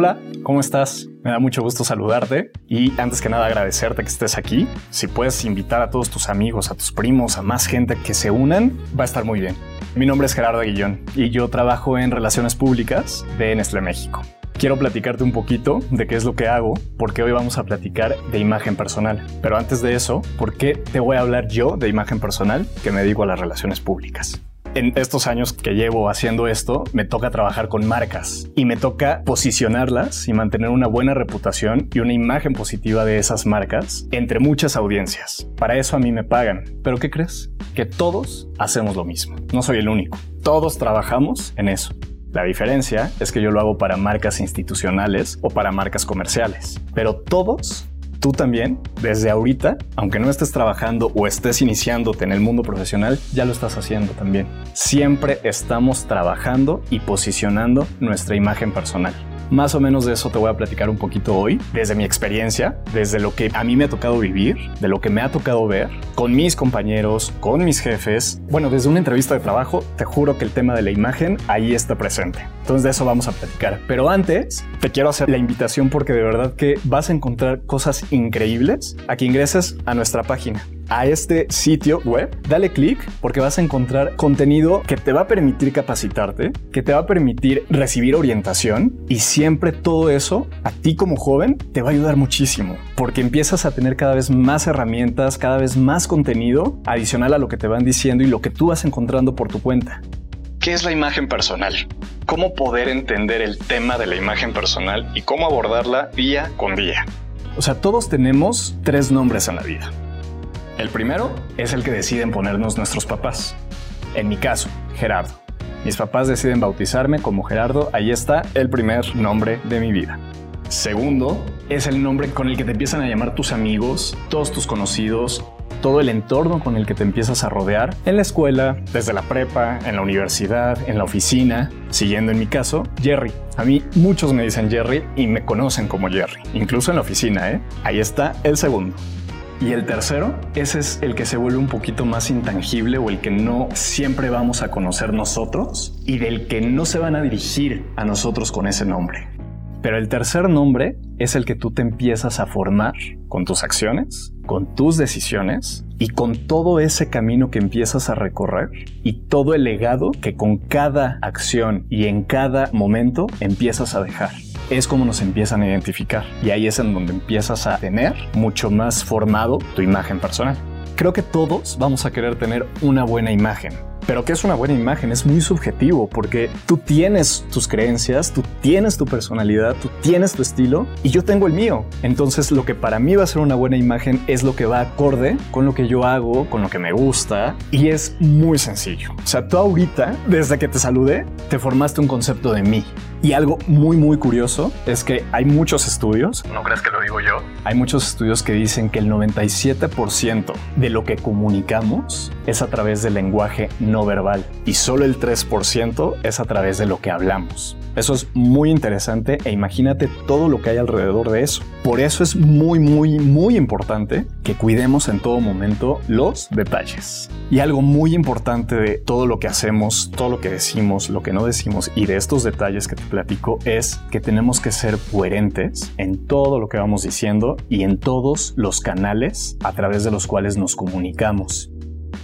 Hola, ¿cómo estás? Me da mucho gusto saludarte y antes que nada agradecerte que estés aquí. Si puedes invitar a todos tus amigos, a tus primos, a más gente que se unan, va a estar muy bien. Mi nombre es Gerardo Aguillón y yo trabajo en Relaciones Públicas de Nestlé México. Quiero platicarte un poquito de qué es lo que hago, porque hoy vamos a platicar de imagen personal. Pero antes de eso, ¿por qué te voy a hablar yo de imagen personal que me dedico a las relaciones públicas? En estos años que llevo haciendo esto, me toca trabajar con marcas y me toca posicionarlas y mantener una buena reputación y una imagen positiva de esas marcas entre muchas audiencias. Para eso a mí me pagan. ¿Pero qué crees? Que todos hacemos lo mismo. No soy el único. Todos trabajamos en eso. La diferencia es que yo lo hago para marcas institucionales o para marcas comerciales. Pero todos tú también, desde ahorita, aunque no estés trabajando o estés iniciándote en el mundo profesional, ya lo estás haciendo también. Siempre estamos trabajando y posicionando nuestra imagen personal. Más o menos de eso te voy a platicar un poquito hoy, desde mi experiencia, desde lo que a mí me ha tocado vivir, de lo que me ha tocado ver, con mis compañeros, con mis jefes. Bueno, desde una entrevista de trabajo, te juro que el tema de la imagen ahí está presente. Entonces de eso vamos a platicar. Pero antes, te quiero hacer la invitación porque de verdad que vas a encontrar cosas increíbles a que ingreses a nuestra página a este sitio web, dale clic porque vas a encontrar contenido que te va a permitir capacitarte, que te va a permitir recibir orientación y siempre todo eso a ti como joven te va a ayudar muchísimo porque empiezas a tener cada vez más herramientas, cada vez más contenido adicional a lo que te van diciendo y lo que tú vas encontrando por tu cuenta. ¿Qué es la imagen personal? ¿Cómo poder entender el tema de la imagen personal y cómo abordarla día con día? O sea, todos tenemos tres nombres en la vida. El primero es el que deciden ponernos nuestros papás. En mi caso, Gerardo. Mis papás deciden bautizarme como Gerardo, ahí está el primer nombre de mi vida. Segundo, es el nombre con el que te empiezan a llamar tus amigos, todos tus conocidos, todo el entorno con el que te empiezas a rodear en la escuela, desde la prepa, en la universidad, en la oficina, siguiendo en mi caso, Jerry. A mí muchos me dicen Jerry y me conocen como Jerry, incluso en la oficina, ¿eh? Ahí está el segundo. Y el tercero, ese es el que se vuelve un poquito más intangible o el que no siempre vamos a conocer nosotros y del que no se van a dirigir a nosotros con ese nombre. Pero el tercer nombre es el que tú te empiezas a formar con tus acciones, con tus decisiones y con todo ese camino que empiezas a recorrer y todo el legado que con cada acción y en cada momento empiezas a dejar es como nos empiezan a identificar. Y ahí es en donde empiezas a tener mucho más formado tu imagen personal. Creo que todos vamos a querer tener una buena imagen, pero ¿qué es una buena imagen? Es muy subjetivo porque tú tienes tus creencias, tú tienes tu personalidad, tú tienes tu estilo y yo tengo el mío. Entonces lo que para mí va a ser una buena imagen es lo que va acorde con lo que yo hago, con lo que me gusta y es muy sencillo. O sea, tú ahorita, desde que te saludé, te formaste un concepto de mí. Y algo muy muy curioso es que hay muchos estudios, no crees que lo digo yo, hay muchos estudios que dicen que el 97% de lo que comunicamos es a través del lenguaje no verbal y solo el 3% es a través de lo que hablamos. Eso es muy interesante e imagínate todo lo que hay alrededor de eso. Por eso es muy, muy, muy importante que cuidemos en todo momento los detalles. Y algo muy importante de todo lo que hacemos, todo lo que decimos, lo que no decimos y de estos detalles que te platico es que tenemos que ser coherentes en todo lo que vamos diciendo y en todos los canales a través de los cuales nos comunicamos.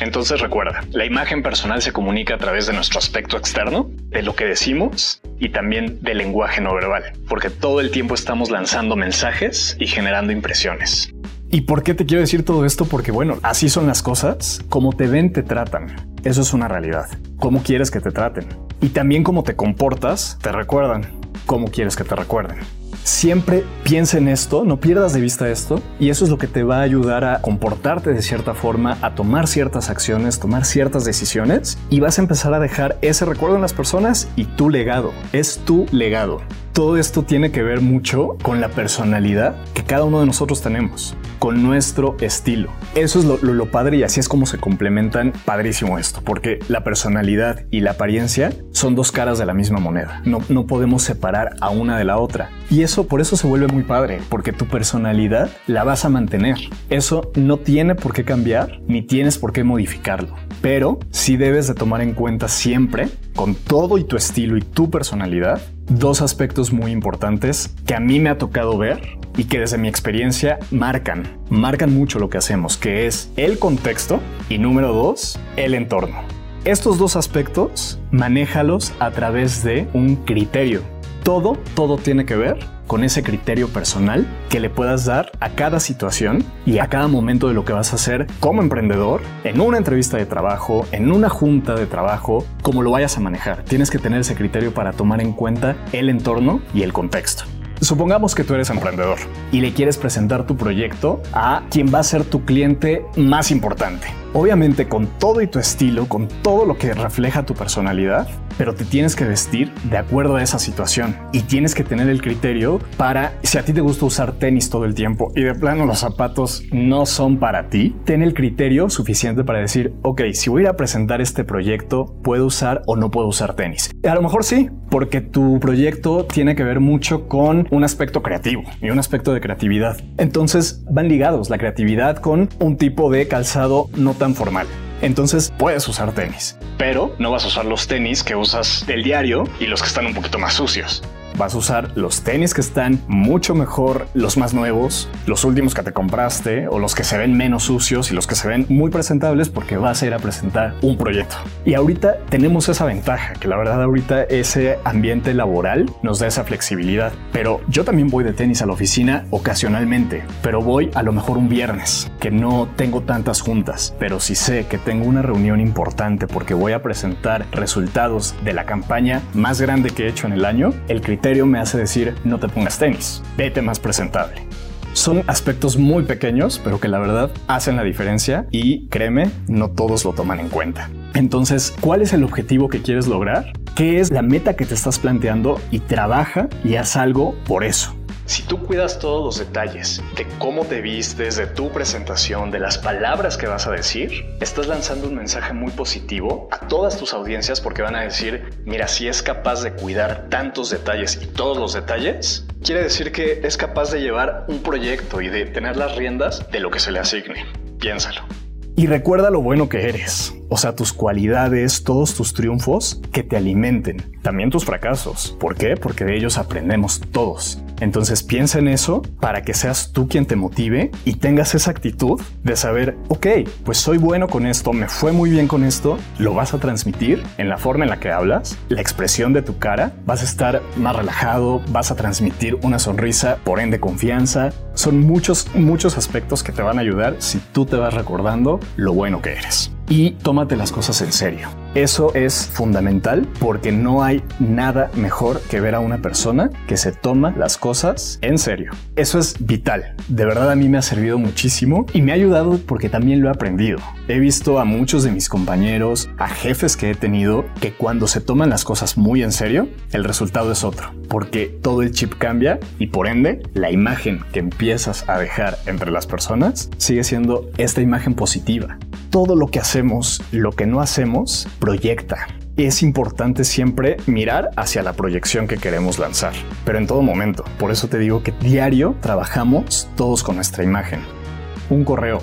Entonces recuerda, la imagen personal se comunica a través de nuestro aspecto externo, de lo que decimos y también del lenguaje no verbal, porque todo el tiempo estamos lanzando mensajes y generando impresiones. ¿Y por qué te quiero decir todo esto? Porque bueno, así son las cosas, como te ven, te tratan. Eso es una realidad. ¿Cómo quieres que te traten? Y también cómo te comportas, te recuerdan. ¿Cómo quieres que te recuerden? Siempre piensa en esto, no pierdas de vista esto, y eso es lo que te va a ayudar a comportarte de cierta forma, a tomar ciertas acciones, tomar ciertas decisiones, y vas a empezar a dejar ese recuerdo en las personas y tu legado. Es tu legado. Todo esto tiene que ver mucho con la personalidad que cada uno de nosotros tenemos, con nuestro estilo. Eso es lo, padre y así es como se complementan padrísimo esto, porque la personalidad y la apariencia son dos caras de la misma moneda. No, no podemos separar a una de la otra. Y eso por eso se vuelve muy padre, porque tu personalidad la vas a mantener. Eso no tiene por qué cambiar ni tienes por qué modificarlo. Pero sí debes de tomar en cuenta siempre, con todo y tu estilo y tu personalidad, dos aspectos muy importantes que a mí me ha tocado ver y que desde mi experiencia marcan, marcan mucho lo que hacemos, que es el contexto y número dos, el entorno. Estos dos aspectos, manéjalos a través de un criterio. Todo, todo tiene que ver con ese criterio personal que le puedas dar a cada situación y a cada momento de lo que vas a hacer como emprendedor, en una entrevista de trabajo, en una junta de trabajo, como lo vayas a manejar. Tienes que tener ese criterio para tomar en cuenta el entorno y el contexto. Supongamos que tú eres emprendedor y le quieres presentar tu proyecto a quien va a ser tu cliente más importante. Obviamente con todo y tu estilo, con todo lo que refleja tu personalidad, pero te tienes que vestir de acuerdo a esa situación y tienes que tener el criterio para, si a ti te gusta usar tenis todo el tiempo y de plano los zapatos no son para ti, ten el criterio suficiente para decir, ok, si voy a presentar este proyecto, ¿puedo usar o no puedo usar tenis? A lo mejor sí, porque tu proyecto tiene que ver mucho con un aspecto creativo y un aspecto de creatividad. Entonces van ligados la creatividad con un tipo de calzado no tan formal. Entonces puedes usar tenis, pero no vas a usar los tenis que usas del diario y los que están un poquito más sucios vas a usar los tenis que están mucho mejor, los más nuevos, los últimos que te compraste o los que se ven menos sucios y los que se ven muy presentables porque vas a ir a presentar un proyecto. Y ahorita tenemos esa ventaja, que la verdad ahorita ese ambiente laboral nos da esa flexibilidad. Pero yo también voy de tenis a la oficina ocasionalmente, pero voy a lo mejor un viernes, que no tengo tantas juntas, pero si sé que tengo una reunión importante porque voy a presentar resultados de la campaña más grande que he hecho en el año, el criterio me hace decir no te pongas tenis, vete más presentable. Son aspectos muy pequeños, pero que la verdad hacen la diferencia y créeme, no todos lo toman en cuenta. Entonces, ¿cuál es el objetivo que quieres lograr? ¿Qué es la meta que te estás planteando? Y trabaja y haz algo por eso. Si tú cuidas todos los detalles de cómo te vistes, de tu presentación, de las palabras que vas a decir, estás lanzando un mensaje muy positivo a todas tus audiencias porque van a decir, mira, si es capaz de cuidar tantos detalles y todos los detalles, quiere decir que es capaz de llevar un proyecto y de tener las riendas de lo que se le asigne. Piénsalo. Y recuerda lo bueno que eres, o sea, tus cualidades, todos tus triunfos que te alimenten, también tus fracasos. ¿Por qué? Porque de ellos aprendemos todos. Entonces piensa en eso para que seas tú quien te motive y tengas esa actitud de saber, ok, pues soy bueno con esto, me fue muy bien con esto, lo vas a transmitir en la forma en la que hablas, la expresión de tu cara, vas a estar más relajado, vas a transmitir una sonrisa, por ende confianza. Son muchos, muchos aspectos que te van a ayudar si tú te vas recordando lo bueno que eres y tómate las cosas en serio. Eso es fundamental porque no hay nada mejor que ver a una persona que se toma las cosas en serio. Eso es vital. De verdad a mí me ha servido muchísimo y me ha ayudado porque también lo he aprendido. He visto a muchos de mis compañeros, a jefes que he tenido, que cuando se toman las cosas muy en serio, el resultado es otro, porque todo el chip cambia y por ende la imagen que empiezas a dejar entre las personas sigue siendo esta imagen positiva todo lo que hacemos, lo que no hacemos, proyecta. Es importante siempre mirar hacia la proyección que queremos lanzar, pero en todo momento. Por eso te digo que diario trabajamos todos con nuestra imagen. Un correo.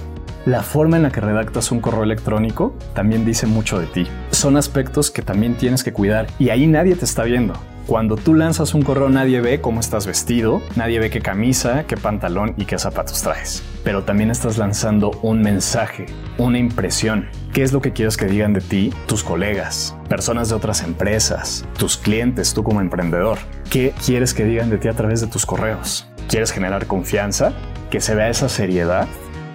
La forma en la que redactas un correo electrónico también dice mucho de ti. Son aspectos que también tienes que cuidar y ahí nadie te está viendo. Cuando tú lanzas un correo nadie ve cómo estás vestido, nadie ve qué camisa, qué pantalón y qué zapatos traes. Pero también estás lanzando un mensaje, una impresión. ¿Qué es lo que quieres que digan de ti tus colegas, personas de otras empresas, tus clientes, tú como emprendedor? ¿Qué quieres que digan de ti a través de tus correos? ¿Quieres generar confianza? ¿Que se vea esa seriedad?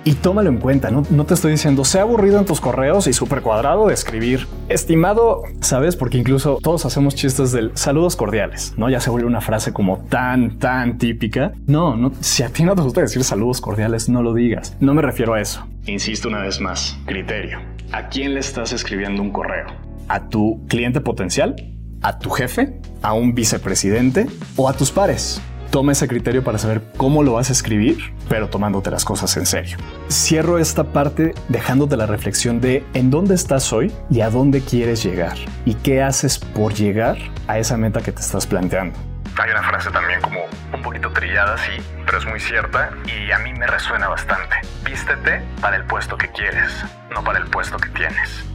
Y tómalo en cuenta, no, te estoy diciendo, sea aburrido en tus correos y súper cuadrado de escribir. Estimado, ¿sabes? Porque incluso todos hacemos chistes del saludos cordiales, ¿no? Ya se vuelve una frase como tan, tan típica. No, no, si a ti no te gusta decir saludos cordiales, no lo digas. No me refiero a eso. Insisto una vez más, criterio. ¿A quién le estás escribiendo un correo? ¿A tu cliente potencial? ¿A tu jefe? ¿A un vicepresidente? ¿O a tus pares? Toma ese criterio para saber cómo lo vas a escribir, pero tomándote las cosas en serio. Cierro esta parte dejándote la reflexión de en dónde estás hoy y a dónde quieres llegar y qué haces por llegar a esa meta que te estás planteando. Hay una frase también como un poquito trillada, sí, pero es muy cierta y a mí me resuena bastante. Vístete para el puesto que quieres, no para el puesto que tienes.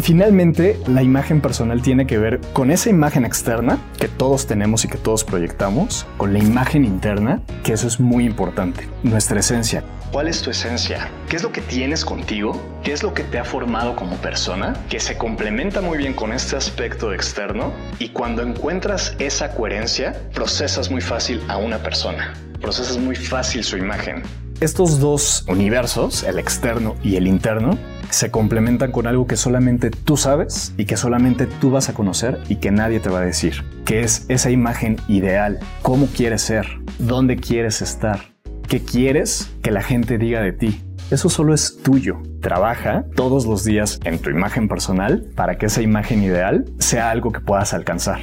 Finalmente, la imagen personal tiene que ver con esa imagen externa que todos tenemos y que todos proyectamos, con la imagen interna, que eso es muy importante, nuestra esencia. ¿Cuál es tu esencia? ¿Qué es lo que tienes contigo? ¿Qué es lo que te ha formado como persona? Que se complementa muy bien con este aspecto externo y cuando encuentras esa coherencia, procesas muy fácil a una persona, procesas muy fácil su imagen. Estos dos universos, el externo y el interno, se complementan con algo que solamente tú sabes y que solamente tú vas a conocer y que nadie te va a decir, que es esa imagen ideal, cómo quieres ser, dónde quieres estar, qué quieres que la gente diga de ti. Eso solo es tuyo. Trabaja todos los días en tu imagen personal para que esa imagen ideal sea algo que puedas alcanzar.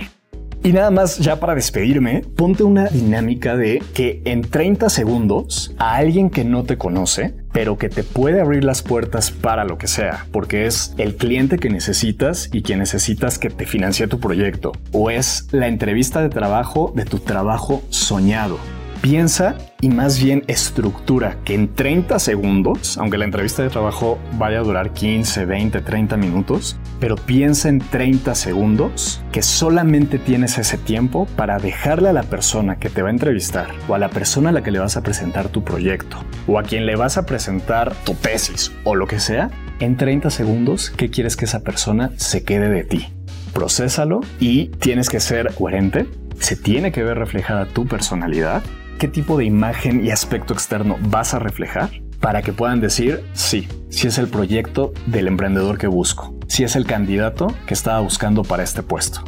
Y nada más, ya para despedirme, ponte una dinámica de que en 30 segundos a alguien que no te conoce, pero que te puede abrir las puertas para lo que sea, porque es el cliente que necesitas y que necesitas que te financie tu proyecto, o es la entrevista de trabajo de tu trabajo soñado Piensa y más bien estructura que en 30 segundos, aunque la entrevista de trabajo vaya a durar 15, 20, 30 minutos, pero piensa en 30 segundos que solamente tienes ese tiempo para dejarle a la persona que te va a entrevistar o a la persona a la que le vas a presentar tu proyecto o a quien le vas a presentar tu tesis o lo que sea, en 30 segundos, ¿qué quieres que esa persona se quede de ti? Procésalo y tienes que ser coherente, se tiene que ver reflejada tu personalidad qué tipo de imagen y aspecto externo vas a reflejar para que puedan decir, sí, si es el proyecto del emprendedor que busco, si es el candidato que estaba buscando para este puesto.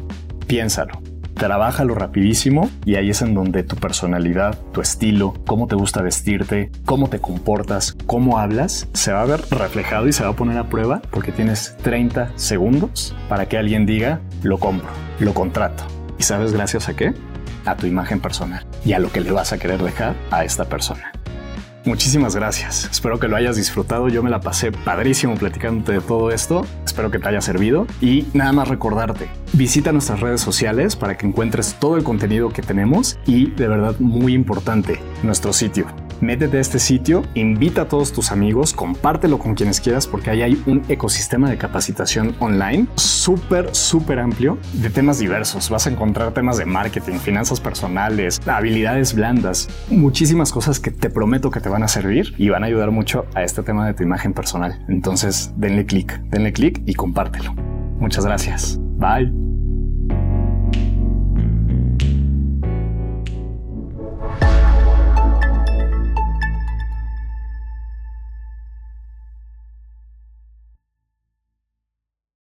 Piénsalo, trabájalo rapidísimo y ahí es en donde tu personalidad, tu estilo, cómo te gusta vestirte, cómo te comportas, cómo hablas, se va a ver reflejado y se va a poner a prueba porque tienes 30 segundos para que alguien diga, lo compro, lo contrato. ¿Y sabes gracias a qué? A tu imagen personal y a lo que le vas a querer dejar a esta persona. Muchísimas gracias. Espero que lo hayas disfrutado. Yo me la pasé padrísimo platicándote de todo esto. Espero que te haya servido. Y nada más recordarte, visita nuestras redes sociales para que encuentres todo el contenido que tenemos y de verdad muy importante, nuestro sitio métete a este sitio, invita a todos tus amigos, compártelo con quienes quieras porque ahí hay un ecosistema de capacitación online súper, súper amplio de temas diversos. Vas a encontrar temas de marketing, finanzas personales, habilidades blandas, muchísimas cosas que te prometo que te van a servir y van a ayudar mucho a este tema de tu imagen personal. Entonces, denle clic, denle clic y compártelo. Muchas gracias. Bye.